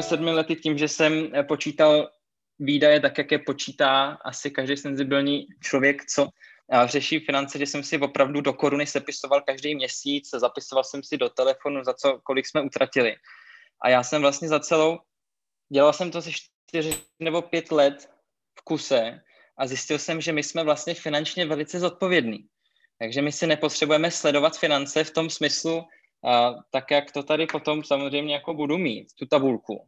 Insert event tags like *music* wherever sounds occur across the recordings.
těmi sedmi lety tím, že jsem eh, počítal výdaje tak, jak je počítá asi každý senzibilní člověk, co eh, řeší finance, že jsem si opravdu do koruny sepisoval každý měsíc, zapisoval jsem si do telefonu, za co, kolik jsme utratili. A já jsem vlastně za celou, dělal jsem to se čtyři nebo pět let v kuse a zjistil jsem, že my jsme vlastně finančně velice zodpovědní. Takže my si nepotřebujeme sledovat finance v tom smyslu, tak jak to tady potom samozřejmě jako budu mít, tu tabulku,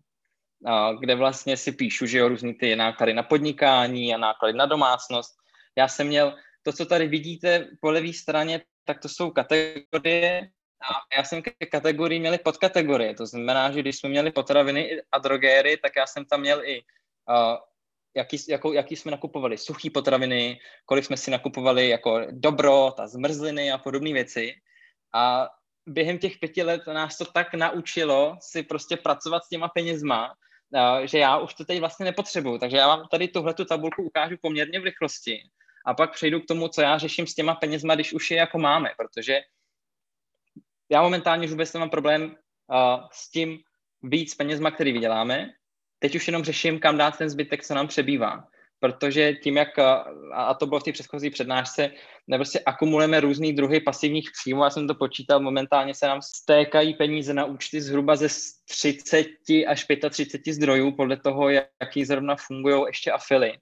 kde vlastně si píšu, že jo, různý ty náklady na podnikání a náklady na domácnost. Já jsem měl, to, co tady vidíte po levé straně, tak to jsou kategorie a já jsem ke kategorii měli podkategorie. To znamená, že když jsme měli potraviny a drogéry, tak já jsem tam měl i uh, jaký, jako, jaký jsme nakupovali suchý potraviny, kolik jsme si nakupovali jako dobro, ta zmrzliny a podobné věci. A během těch pěti let nás to tak naučilo si prostě pracovat s těma penězma, že já už to teď vlastně nepotřebuju. Takže já vám tady tuhle tu tabulku ukážu poměrně v rychlosti a pak přejdu k tomu, co já řeším s těma penězma, když už je jako máme, protože já momentálně už vůbec nemám problém uh, s tím víc penězma, který vyděláme. Teď už jenom řeším, kam dát ten zbytek, co nám přebývá protože tím, jak, a to bylo v té předchozí přednášce, ne prostě akumulujeme různý druhy pasivních příjmů, já jsem to počítal, momentálně se nám stékají peníze na účty zhruba ze 30 až 35 zdrojů, podle toho, jaký zrovna fungují ještě afily.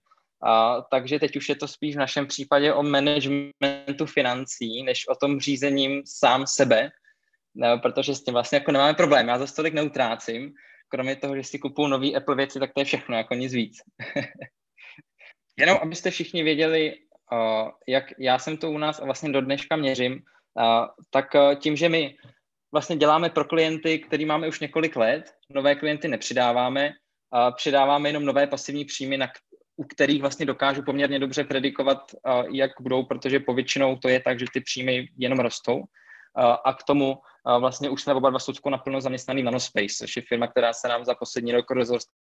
A, takže teď už je to spíš v našem případě o managementu financí, než o tom řízením sám sebe, no, protože s tím vlastně jako nemáme problém. Já za tolik neutrácím, kromě toho, že si kupuju nový Apple věci, tak to je všechno, jako nic víc. *laughs* Jenom abyste všichni věděli, uh, jak já jsem to u nás a vlastně do dneška měřím, uh, tak uh, tím, že my vlastně děláme pro klienty, který máme už několik let, nové klienty nepřidáváme, přidáváme jenom nové pasivní příjmy, na, u kterých vlastně dokážu poměrně dobře predikovat, jak budou, protože povětšinou to je tak, že ty příjmy jenom rostou. A k tomu vlastně už jsme oba dva naplno zaměstnaný Nanospace, což je firma, která se nám za poslední rok rozrostla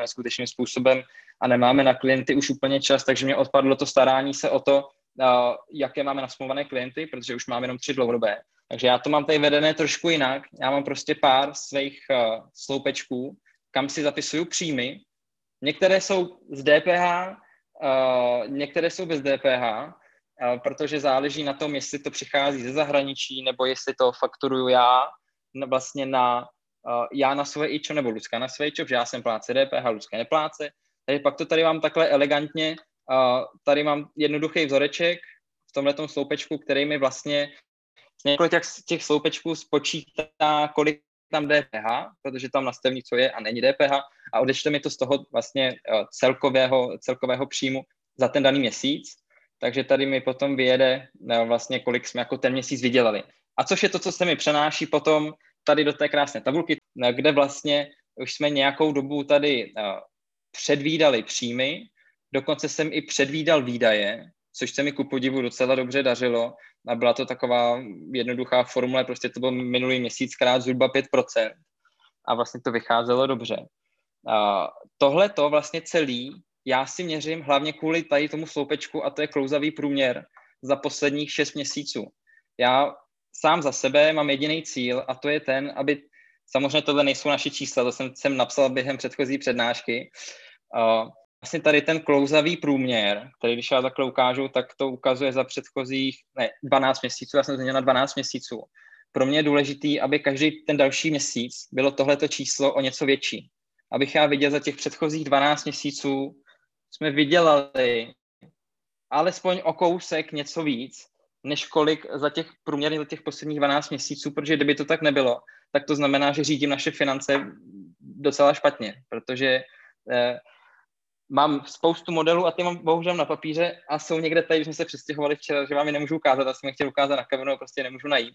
neskutečným způsobem a nemáme na klienty už úplně čas, takže mě odpadlo to starání se o to, jaké máme nasmluvané klienty, protože už máme jenom tři dlouhodobé. Takže já to mám tady vedené trošku jinak. Já mám prostě pár svých uh, sloupečků, kam si zapisuju příjmy. Některé jsou z DPH, uh, některé jsou bez DPH, protože záleží na tom, jestli to přichází ze zahraničí, nebo jestli to fakturuju já vlastně na uh, já na své ičo nebo Lucka na své ičo, protože já jsem pláce DPH, Lucka nepláce. Takže pak to tady mám takhle elegantně, uh, tady mám jednoduchý vzoreček v tomhle sloupečku, který mi vlastně několik těch, těch sloupečků spočítá, kolik tam DPH, protože tam nastaví, co je a není DPH a odečte mi to z toho vlastně uh, celkového, celkového příjmu za ten daný měsíc, takže tady mi potom vyjede vlastně, kolik jsme jako ten měsíc vydělali. A což je to, co se mi přenáší potom tady do té krásné tabulky, kde vlastně už jsme nějakou dobu tady předvídali příjmy, dokonce jsem i předvídal výdaje, což se mi ku podivu docela dobře dařilo a byla to taková jednoduchá formule, prostě to byl minulý měsíc krát zhruba 5% a vlastně to vycházelo dobře. Tohle to vlastně celý já si měřím hlavně kvůli tady tomu sloupečku a to je klouzavý průměr za posledních 6 měsíců. Já sám za sebe mám jediný cíl a to je ten, aby, samozřejmě tohle nejsou naše čísla, to jsem, jsem napsal během předchozí přednášky, uh, vlastně tady ten klouzavý průměr, který když já takhle ukážu, tak to ukazuje za předchozích, ne, 12 měsíců, já jsem změnil na 12 měsíců. Pro mě je důležitý, aby každý ten další měsíc bylo tohleto číslo o něco větší. Abych já viděl za těch předchozích 12 měsíců, jsme vydělali alespoň o kousek něco víc, než kolik za těch průměrně za těch posledních 12 měsíců, protože kdyby to tak nebylo, tak to znamená, že řídím naše finance docela špatně, protože eh, mám spoustu modelů a ty mám bohužel na papíře a jsou někde tady, když jsme se přestěhovali včera, že vám je nemůžu ukázat, a jsem je chtěl ukázat na kameru, prostě nemůžu najít,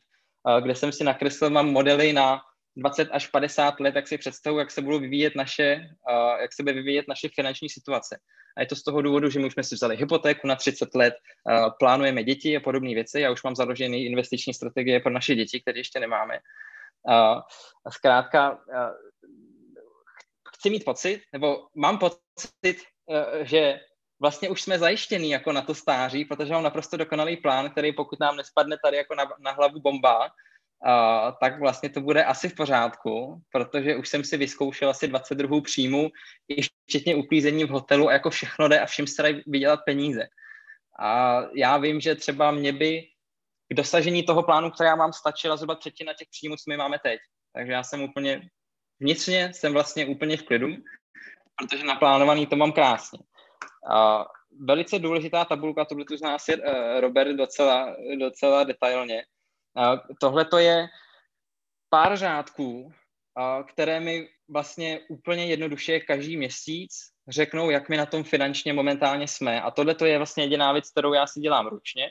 eh, kde jsem si nakreslil, mám modely na 20 až 50 let, jak si představu, jak se budou vyvíjet naše, uh, jak se bude vyvíjet naše finanční situace. A je to z toho důvodu, že my už jsme si vzali hypotéku na 30 let, plánujeme děti a podobné věci. Já už mám založený investiční strategie pro naše děti, které ještě nemáme. A zkrátka, chci mít pocit, nebo mám pocit, že vlastně už jsme zajištění jako na to stáří, protože mám naprosto dokonalý plán, který pokud nám nespadne tady jako na, na hlavu bomba, tak vlastně to bude asi v pořádku, protože už jsem si vyzkoušel asi 20 druhů příjmu, i včetně uklízení v hotelu a jako všechno jde a všem se dají vydělat peníze. A já vím, že třeba mě by k dosažení toho plánu, který já mám, stačila zhruba třetina těch příjmů, co my máme teď. Takže já jsem úplně, vnitřně jsem vlastně úplně v klidu, protože naplánovaný to mám krásně. A velice důležitá tabulka, tohle tu zná si uh, Robert docela, docela detailně. Tohle to je pár řádků, které mi vlastně úplně jednoduše každý měsíc řeknou, jak my na tom finančně momentálně jsme. A tohle to je vlastně jediná věc, kterou já si dělám ručně.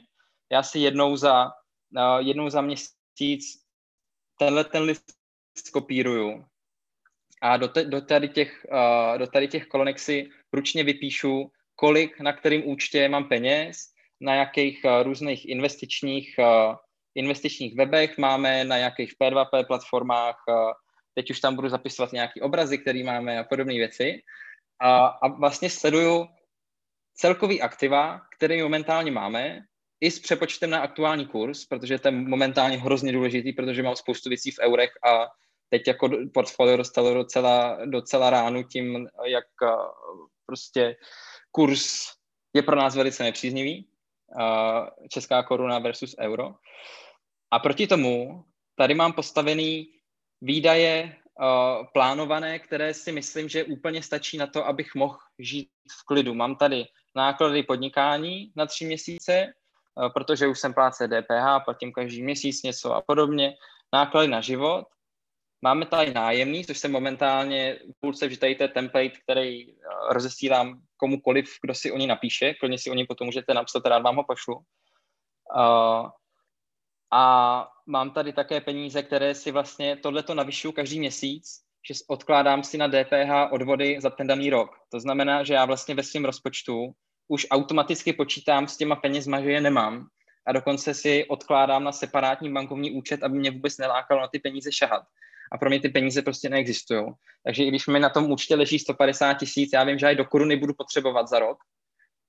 Já si jednou za, jednou za měsíc tenhle ten list skopíruju a do, te, do, tady těch, do tady těch kolonek si ručně vypíšu, kolik na kterým účtě mám peněz, na jakých různých investičních, investičních webech máme, na jakých P2P platformách, teď už tam budu zapisovat nějaký obrazy, které máme a podobné věci. A, a vlastně sleduju celkový aktiva, který momentálně máme, i s přepočtem na aktuální kurz, protože to je momentálně hrozně důležitý, protože mám spoustu věcí v eurech a teď jako portfolio dostalo docela, docela ránu tím, jak prostě kurz je pro nás velice nepříznivý, česká koruna versus euro. A proti tomu tady mám postavený výdaje uh, plánované, které si myslím, že úplně stačí na to, abych mohl žít v klidu. Mám tady náklady podnikání na tři měsíce, uh, protože už jsem pláce DPH, platím každý měsíc něco a podobně, náklady na život Máme tady nájemný, což se momentálně v půlce vždyť template, který uh, rozesílám komukoliv, kdo si o ní napíše. Klidně si o ní potom můžete napsat, rád vám ho pošlu. Uh, a mám tady také peníze, které si vlastně tohleto navyšuju každý měsíc, že odkládám si na DPH odvody za ten daný rok. To znamená, že já vlastně ve svém rozpočtu už automaticky počítám s těma penězma, že je nemám a dokonce si odkládám na separátní bankovní účet, aby mě vůbec nelákalo na ty peníze šahat a pro mě ty peníze prostě neexistují. Takže i když mi na tom účtě leží 150 tisíc, já vím, že i do koruny budu potřebovat za rok,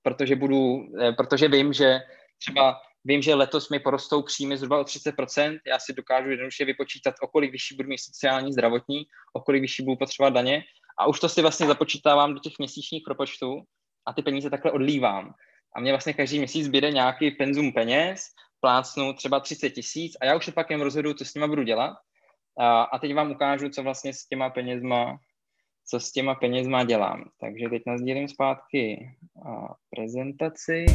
protože, budu, eh, protože vím, že třeba vím, že letos mi porostou příjmy zhruba o 30%, já si dokážu jednoduše vypočítat, o kolik vyšší budu mít sociální, zdravotní, o kolik vyšší budu potřebovat daně a už to si vlastně započítávám do těch měsíčních propočtů a ty peníze takhle odlívám. A mě vlastně každý měsíc běde nějaký penzum peněz, plácnu třeba 30 tisíc a já už se pak jen rozhodu, co s nima budu dělat a, a teď vám ukážu, co vlastně s těma penězma, co s těma penězma dělám. Takže teď nazdílím zpátky prezentaci.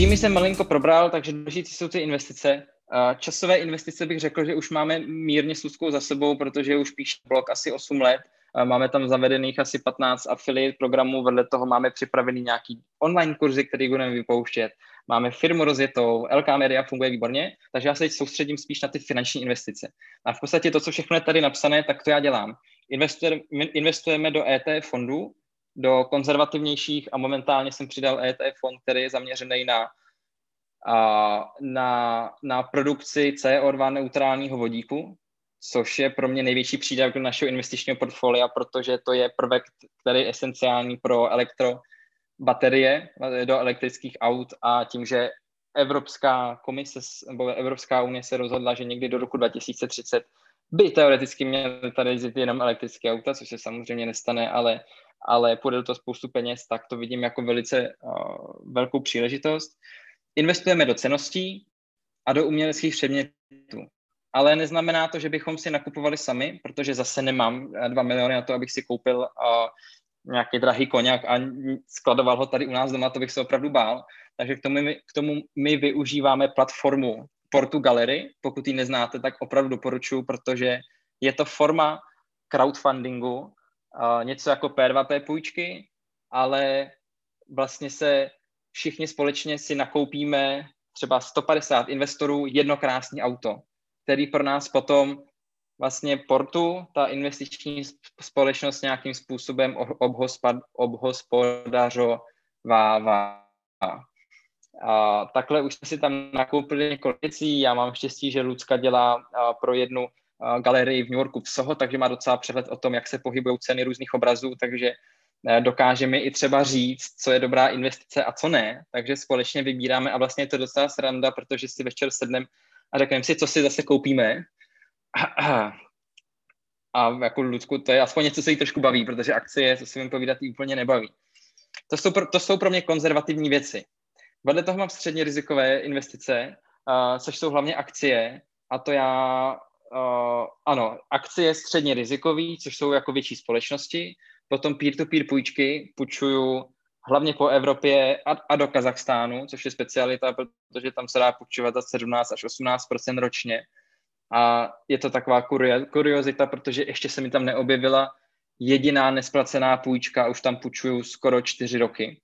Příjmy jsem malinko probral, takže důležitý jsou ty investice. Časové investice bych řekl, že už máme mírně s za sebou, protože už píše blog asi 8 let. Máme tam zavedených asi 15 affiliate programů, vedle toho máme připravený nějaký online kurzy, který budeme vypouštět máme firmu rozjetou, LK Media funguje výborně, takže já se teď soustředím spíš na ty finanční investice. A v podstatě to, co všechno je tady napsané, tak to já dělám. Investujeme, investujeme do ETF fondů, do konzervativnějších a momentálně jsem přidal ETF fond, který je zaměřený na, na, na produkci CO2 neutrálního vodíku, což je pro mě největší přídavek do našeho investičního portfolia, protože to je prvek, který je esenciální pro elektro baterie do elektrických aut a tím, že Evropská komise nebo Evropská unie se rozhodla, že někdy do roku 2030 by teoreticky měly tady jezdit jenom elektrické auta, což se samozřejmě nestane, ale, ale půjde to spoustu peněz, tak to vidím jako velice uh, velkou příležitost. Investujeme do ceností a do uměleckých předmětů. Ale neznamená to, že bychom si nakupovali sami, protože zase nemám 2 miliony na to, abych si koupil uh, nějaký drahý koněk a skladoval ho tady u nás doma, to bych se opravdu bál. Takže k tomu my, k tomu my využíváme platformu Portu Gallery. Pokud ji neznáte, tak opravdu doporučuji, protože je to forma crowdfundingu, uh, něco jako P2P půjčky, ale vlastně se všichni společně si nakoupíme třeba 150 investorů jedno krásné auto, který pro nás potom vlastně Portu ta investiční společnost nějakým způsobem obhospodařovává. A takhle už jsme si tam nakoupili několik věcí. Já mám štěstí, že Lucka dělá pro jednu galerii v New Yorku v Soho, takže má docela přehled o tom, jak se pohybují ceny různých obrazů, takže e, dokážeme i třeba říct, co je dobrá investice a co ne. Takže společně vybíráme a vlastně je to docela sranda, protože si večer sedneme a řekneme si, co si zase koupíme. *clears throat* A jako Lucku, to je aspoň něco, co jí trošku baví, protože akcie, co si mi povídat, jí úplně nebaví. To jsou, pro, to jsou pro mě konzervativní věci. Vedle toho mám středně rizikové investice, uh, což jsou hlavně akcie, a to já, uh, ano, akcie středně rizikový, což jsou jako větší společnosti, potom peer-to-peer půjčky, půjčuju hlavně po Evropě a, a do Kazachstánu, což je specialita, protože tam se dá půjčovat za 17 až 18 ročně. A je to taková kuriozita, protože ještě se mi tam neobjevila jediná nesplacená půjčka, už tam půjčuju skoro čtyři roky.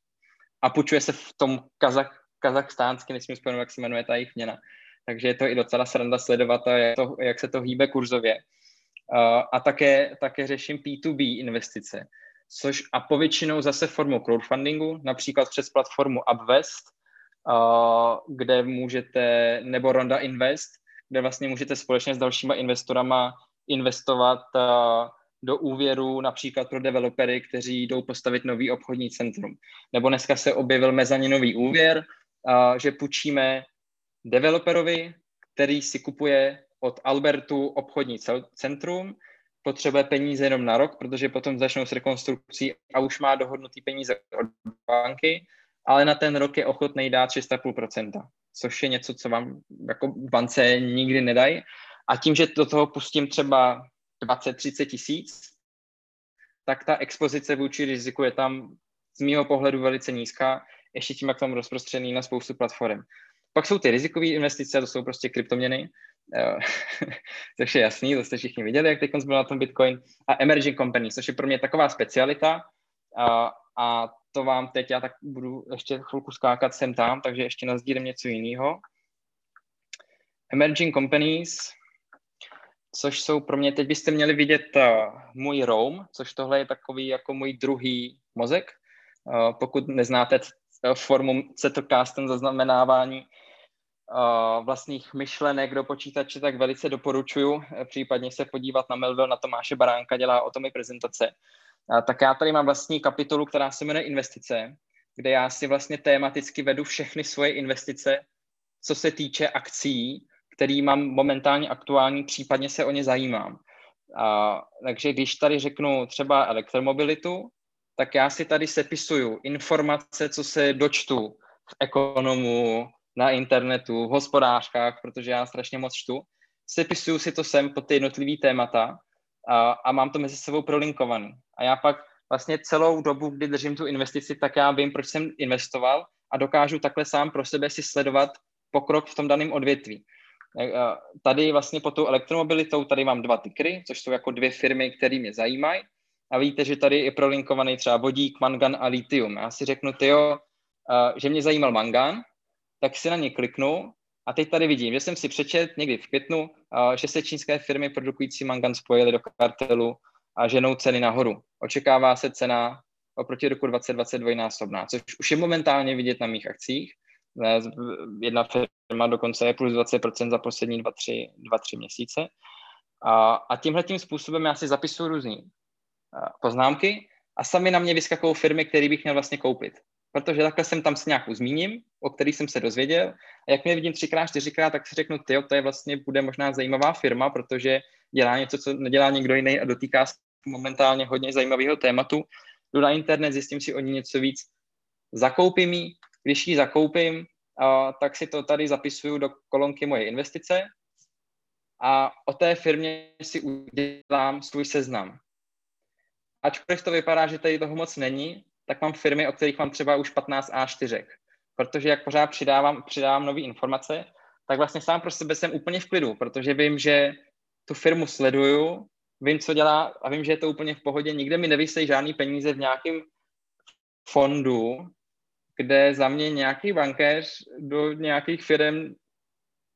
A půjčuje se v tom kazach, kazachstánsky, nesmím vzpomenout, jak se jmenuje ta jejich měna. Takže je to i docela sranda sledovat, to, jak se to hýbe kurzově. Uh, a také, také řeším P2B investice, což a povětšinou zase formou crowdfundingu, například přes platformu Upvest, uh, kde můžete, nebo Ronda Invest, kde vlastně můžete společně s dalšíma investorama investovat uh, do úvěru například pro developery, kteří jdou postavit nový obchodní centrum. Nebo dneska se objevil mezaninový úvěr, že půjčíme developerovi, který si kupuje od Albertu obchodní centrum, potřebuje peníze jenom na rok, protože potom začnou s rekonstrukcí a už má dohodnutý peníze od banky, ale na ten rok je ochotný dát 6,5%, což je něco, co vám jako bance nikdy nedají. A tím, že do toho pustím třeba 20-30 tisíc, tak ta expozice vůči riziku je tam z mého pohledu velice nízká, ještě tím, jak tam rozprostřený na spoustu platform. Pak jsou ty rizikové investice, to jsou prostě kryptoměny, *laughs* což je jasný, to jste všichni viděli, jak teď byl na tom Bitcoin, a emerging companies, což je pro mě taková specialita a, a to vám teď, já tak budu ještě chvilku skákat sem tam, takže ještě nazdílím něco jiného. Emerging companies, což jsou pro mě, teď byste měli vidět uh, můj Roam, což tohle je takový jako můj druhý mozek. Uh, pokud neznáte formu Zettelcast, ten zaznamenávání vlastních myšlenek do počítače, tak velice doporučuju případně se podívat na Melville, na Tomáše Baránka, dělá o tom i prezentace. Uh, tak já tady mám vlastní kapitolu, která se jmenuje investice, kde já si vlastně tématicky vedu všechny svoje investice, co se týče akcí, který mám momentálně aktuální, případně se o ně zajímám. A, takže když tady řeknu třeba elektromobilitu, tak já si tady sepisuju informace, co se dočtu v ekonomu, na internetu, v hospodářkách, protože já strašně moc čtu. Sepisuju si to sem pod ty jednotlivý témata a, a mám to mezi sebou prolinkovaný. A já pak vlastně celou dobu, kdy držím tu investici, tak já vím, proč jsem investoval a dokážu takhle sám pro sebe si sledovat pokrok v tom daném odvětví. Tady vlastně pod tou elektromobilitou, tady mám dva tykry, což jsou jako dvě firmy, které mě zajímají. A vidíte, že tady je prolinkovaný třeba vodík, mangan a litium. Já si řeknu, tyjo, že mě zajímal mangan, tak si na ně kliknu a teď tady vidím, že jsem si přečet někdy v květnu, že se čínské firmy produkující mangan spojily do kartelu a ženou ceny nahoru. Očekává se cena oproti roku 2022 násobná, což už je momentálně vidět na mých akcích. Jedna firma dokonce je plus 20% za poslední 2-3 měsíce. A, a tímhle tím způsobem já si zapisuju různé poznámky a sami na mě vyskakují firmy, které bych měl vlastně koupit. Protože takhle jsem tam s nějakou zmíním, o který jsem se dozvěděl. A jak mě vidím třikrát, čtyřikrát, tak si řeknu, ty, to je vlastně, bude možná zajímavá firma, protože dělá něco, co nedělá někdo jiný a dotýká se momentálně hodně zajímavého tématu. Jdu na internet, zjistím si o ní něco víc, zakoupím ji, když ji zakoupím, a, tak si to tady zapisuju do kolonky moje investice a o té firmě si udělám svůj seznam. Ačkoliv to vypadá, že tady toho moc není, tak mám firmy, o kterých mám třeba už 15 A4. Protože jak pořád přidávám, přidávám nové informace, tak vlastně sám pro sebe jsem úplně v klidu, protože vím, že tu firmu sleduju, vím, co dělá a vím, že je to úplně v pohodě. Nikde mi nevysejí žádný peníze v nějakém fondu, kde za mě nějaký bankéř do nějakých firm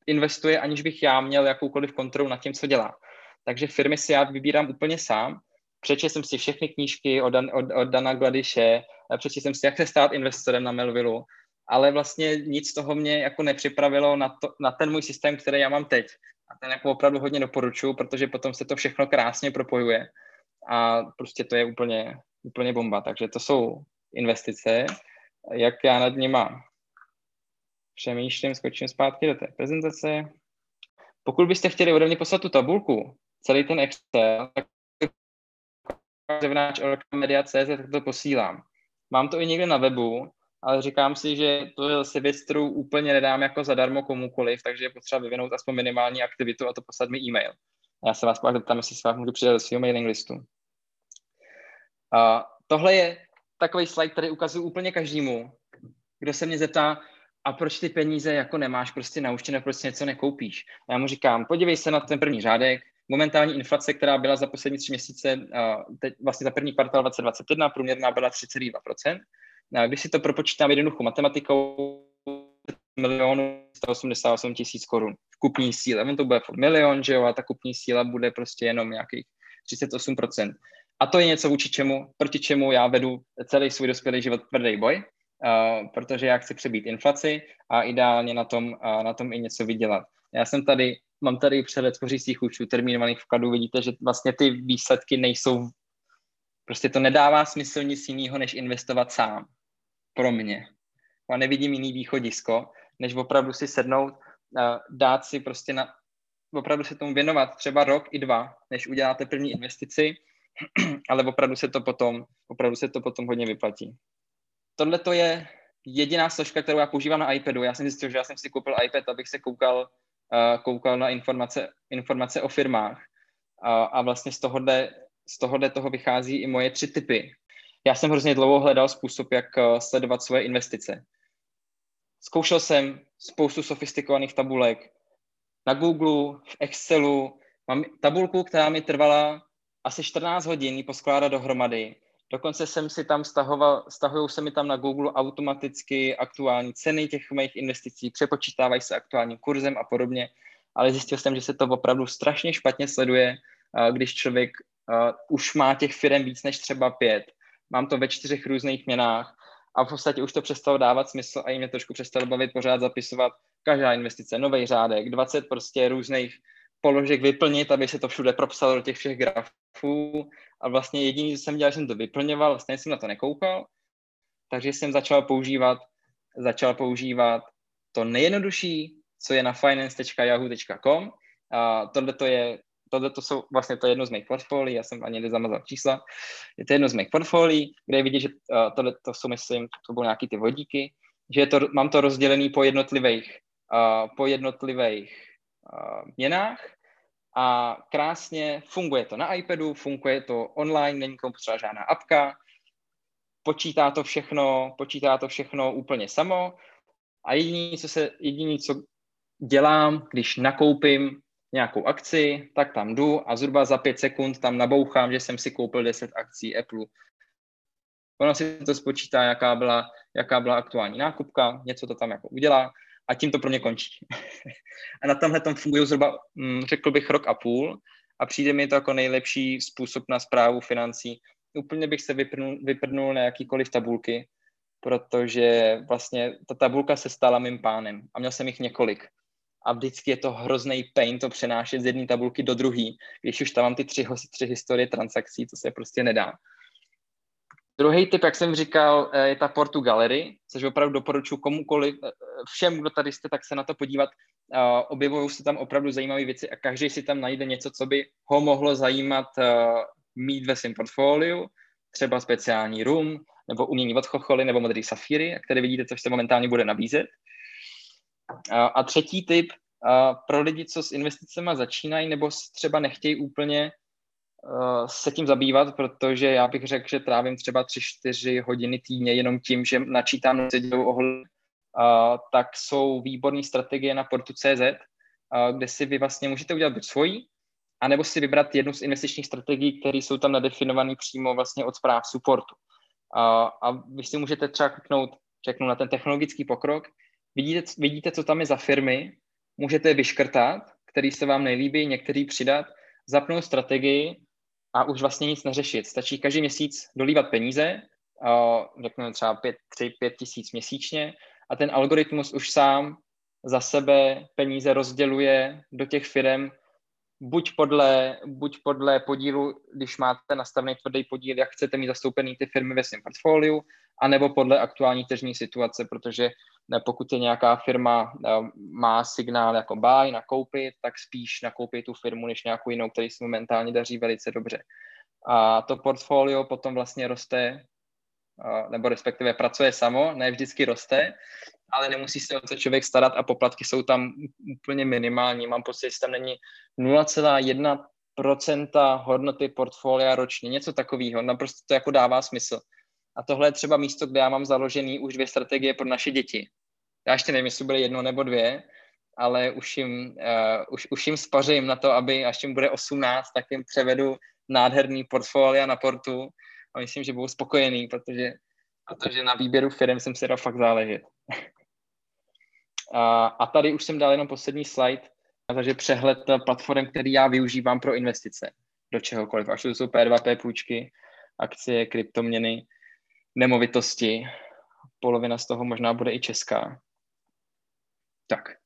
investuje, aniž bych já měl jakoukoliv kontrolu nad tím, co dělá. Takže firmy si já vybírám úplně sám Přečetl jsem si všechny knížky od, Dan, od, od Dana Gladiše, přečetl jsem si, jak se stát investorem na Melvillu, ale vlastně nic z toho mě jako nepřipravilo na, to, na ten můj systém, který já mám teď. A ten jako opravdu hodně doporučuji, protože potom se to všechno krásně propojuje a prostě to je úplně, úplně bomba. Takže to jsou investice, jak já nad nima přemýšlím, skočím zpátky do té prezentace. Pokud byste chtěli ode mě poslat tu tabulku, celý ten Excel, tak media.cz, tak to posílám. Mám to i někde na webu, ale říkám si, že to je zase věc, kterou úplně nedám jako zadarmo komukoliv, takže je potřeba vyvinout aspoň minimální aktivitu a to poslat mi e-mail. Já se vás pak zeptám, jestli se vás můžu přidat do svého mailing listu. A tohle je takový slide, který ukazuju úplně každému, kdo se mě zeptá, a proč ty peníze jako nemáš prostě naučené, proč si něco nekoupíš. A já mu říkám, podívej se na ten první řádek, momentální inflace, která byla za poslední tři měsíce, teď vlastně za první kvartál 2021, průměrná byla 3,2%. Když si to propočítám jednoduchou matematikou, milionu 188 tisíc korun v kupní síle. On to bude milion, že jo, a ta kupní síla bude prostě jenom nějakých 38%. A to je něco vůči čemu, proti čemu já vedu celý svůj dospělý život tvrdý boj, uh, protože já chci přebít inflaci a ideálně na tom, uh, na tom i něco vydělat. Já jsem tady, mám tady přehled spořících účtů, termínovaných vkladů, vidíte, že vlastně ty výsledky nejsou, prostě to nedává smysl nic jiného, než investovat sám. Pro mě. A nevidím jiný východisko, než opravdu si sednout, uh, dát si prostě na, opravdu se tomu věnovat třeba rok i dva, než uděláte první investici, *clears throat* ale opravdu se to potom, opravdu se to potom hodně vyplatí. Tohle to je jediná složka, kterou já používám na iPadu. Já jsem zjistil, že já jsem si koupil iPad, abych se koukal, koukal na informace, informace o firmách. Uh, a vlastně z tohohle, z tohohle toho vychází i moje tři typy. Já jsem hrozně dlouho hledal způsob, jak uh, sledovat svoje investice. Zkoušel jsem spoustu sofistikovaných tabulek na Google, v Excelu. Mám tabulku, která mi trvala asi 14 hodin ji poskládat dohromady. Dokonce jsem si tam stahoval, stahují se mi tam na Google automaticky aktuální ceny těch mých investicí, přepočítávají se aktuálním kurzem a podobně, ale zjistil jsem, že se to opravdu strašně špatně sleduje, když člověk už má těch firm víc než třeba pět. Mám to ve čtyřech různých měnách a v podstatě už to přestalo dávat smysl a i mě trošku přestalo bavit pořád zapisovat každá investice, nový řádek, 20 prostě různých položek vyplnit, aby se to všude propsalo do těch všech grafů. A vlastně jediný, co jsem dělal, jsem to vyplňoval, vlastně jsem na to nekoukal, takže jsem začal používat, začal používat to nejjednodušší, co je na finance.yahoo.com. A tohle to je tohle to jsou vlastně to jedno z mých portfolií, já jsem ani nezamazal čísla, je to jedno z mých portfolií, kde je vidět, že uh, tohle to jsou, myslím, to budou nějaký ty vodíky, že to, mám to rozdělený po jednotlivých, uh, po jednotlivých měnách a krásně funguje to na iPadu, funguje to online, není tomu potřeba žádná apka, počítá to všechno, počítá to všechno úplně samo. A jediný, co se, jediný, co dělám, když nakoupím nějakou akci, tak tam jdu a zhruba za pět sekund tam nabouchám, že jsem si koupil 10 akcí Apple. Ono si to spočítá, jaká byla, jaká byla aktuální nákupka, něco to tam jako udělá a tím to pro mě končí. *laughs* a na tomhle tom fungují zhruba, mm, řekl bych, rok a půl a přijde mi to jako nejlepší způsob na zprávu financí. Úplně bych se vypnul, vyprdnul na jakýkoliv tabulky, protože vlastně ta tabulka se stala mým pánem a měl jsem jich několik. A vždycky je to hrozný pain to přenášet z jedné tabulky do druhé, když už tam mám ty tři, tři historie transakcí, to se prostě nedá. Druhý typ, jak jsem říkal, eh, je ta Portu Gallery, což opravdu doporučuji komukoliv, eh, všem, kdo tady jste, tak se na to podívat. Objevují se tam opravdu zajímavé věci a každý si tam najde něco, co by ho mohlo zajímat eh, mít ve svém portfoliu, třeba speciální rum, nebo umění od chocholy, nebo modrý safíry, jak tady vidíte, což se momentálně bude nabízet. A třetí typ, pro lidi, co s investicemi začínají, nebo třeba nechtějí úplně se tím zabývat, protože já bych řekl, že trávím třeba 3-4 hodiny týdně jenom tím, že načítám dělou ohled, uh, tak jsou výborné strategie na portu.cz, uh, kde si vy vlastně můžete udělat buď svoji, anebo si vybrat jednu z investičních strategií, které jsou tam nadefinované přímo vlastně od zpráv supportu. Uh, a vy si můžete třeba kliknout, řeknu na ten technologický pokrok, vidíte, vidíte, co tam je za firmy, můžete vyškrtat, který se vám nejlíbí, některý přidat, zapnout strategii a už vlastně nic neřešit. Stačí každý měsíc dolívat peníze, řekněme třeba 5, 3, 5 tisíc měsíčně a ten algoritmus už sám za sebe peníze rozděluje do těch firm buď podle, buď podle podílu, když máte nastavený tvrdý podíl, jak chcete mít zastoupený ty firmy ve svém portfoliu, anebo podle aktuální tržní situace, protože pokud je nějaká firma má signál jako buy, nakoupit, tak spíš nakoupit tu firmu, než nějakou jinou, který se momentálně daří velice dobře. A to portfolio potom vlastně roste, nebo respektive pracuje samo, ne vždycky roste, ale nemusí se o to člověk starat a poplatky jsou tam úplně minimální. Mám pocit, že tam není 0,1% hodnoty portfolia ročně, něco takového. Naprosto to jako dává smysl. A tohle je třeba místo, kde já mám založený už dvě strategie pro naše děti. Já ještě nevím, jestli bude jedno nebo dvě, ale už jim, uh, už, už jim spařím na to, aby až jim bude 18, tak jim převedu nádherný portfolia na portu a myslím, že budou spokojení, protože, protože na výběru firm jsem si dal fakt záležet. *laughs* a, a tady už jsem dal jenom poslední slide, takže přehled platform, který já využívám pro investice do čehokoliv, až to jsou P2P půjčky, akcie, kryptoměny, nemovitosti, polovina z toho možná bude i česká. Dank.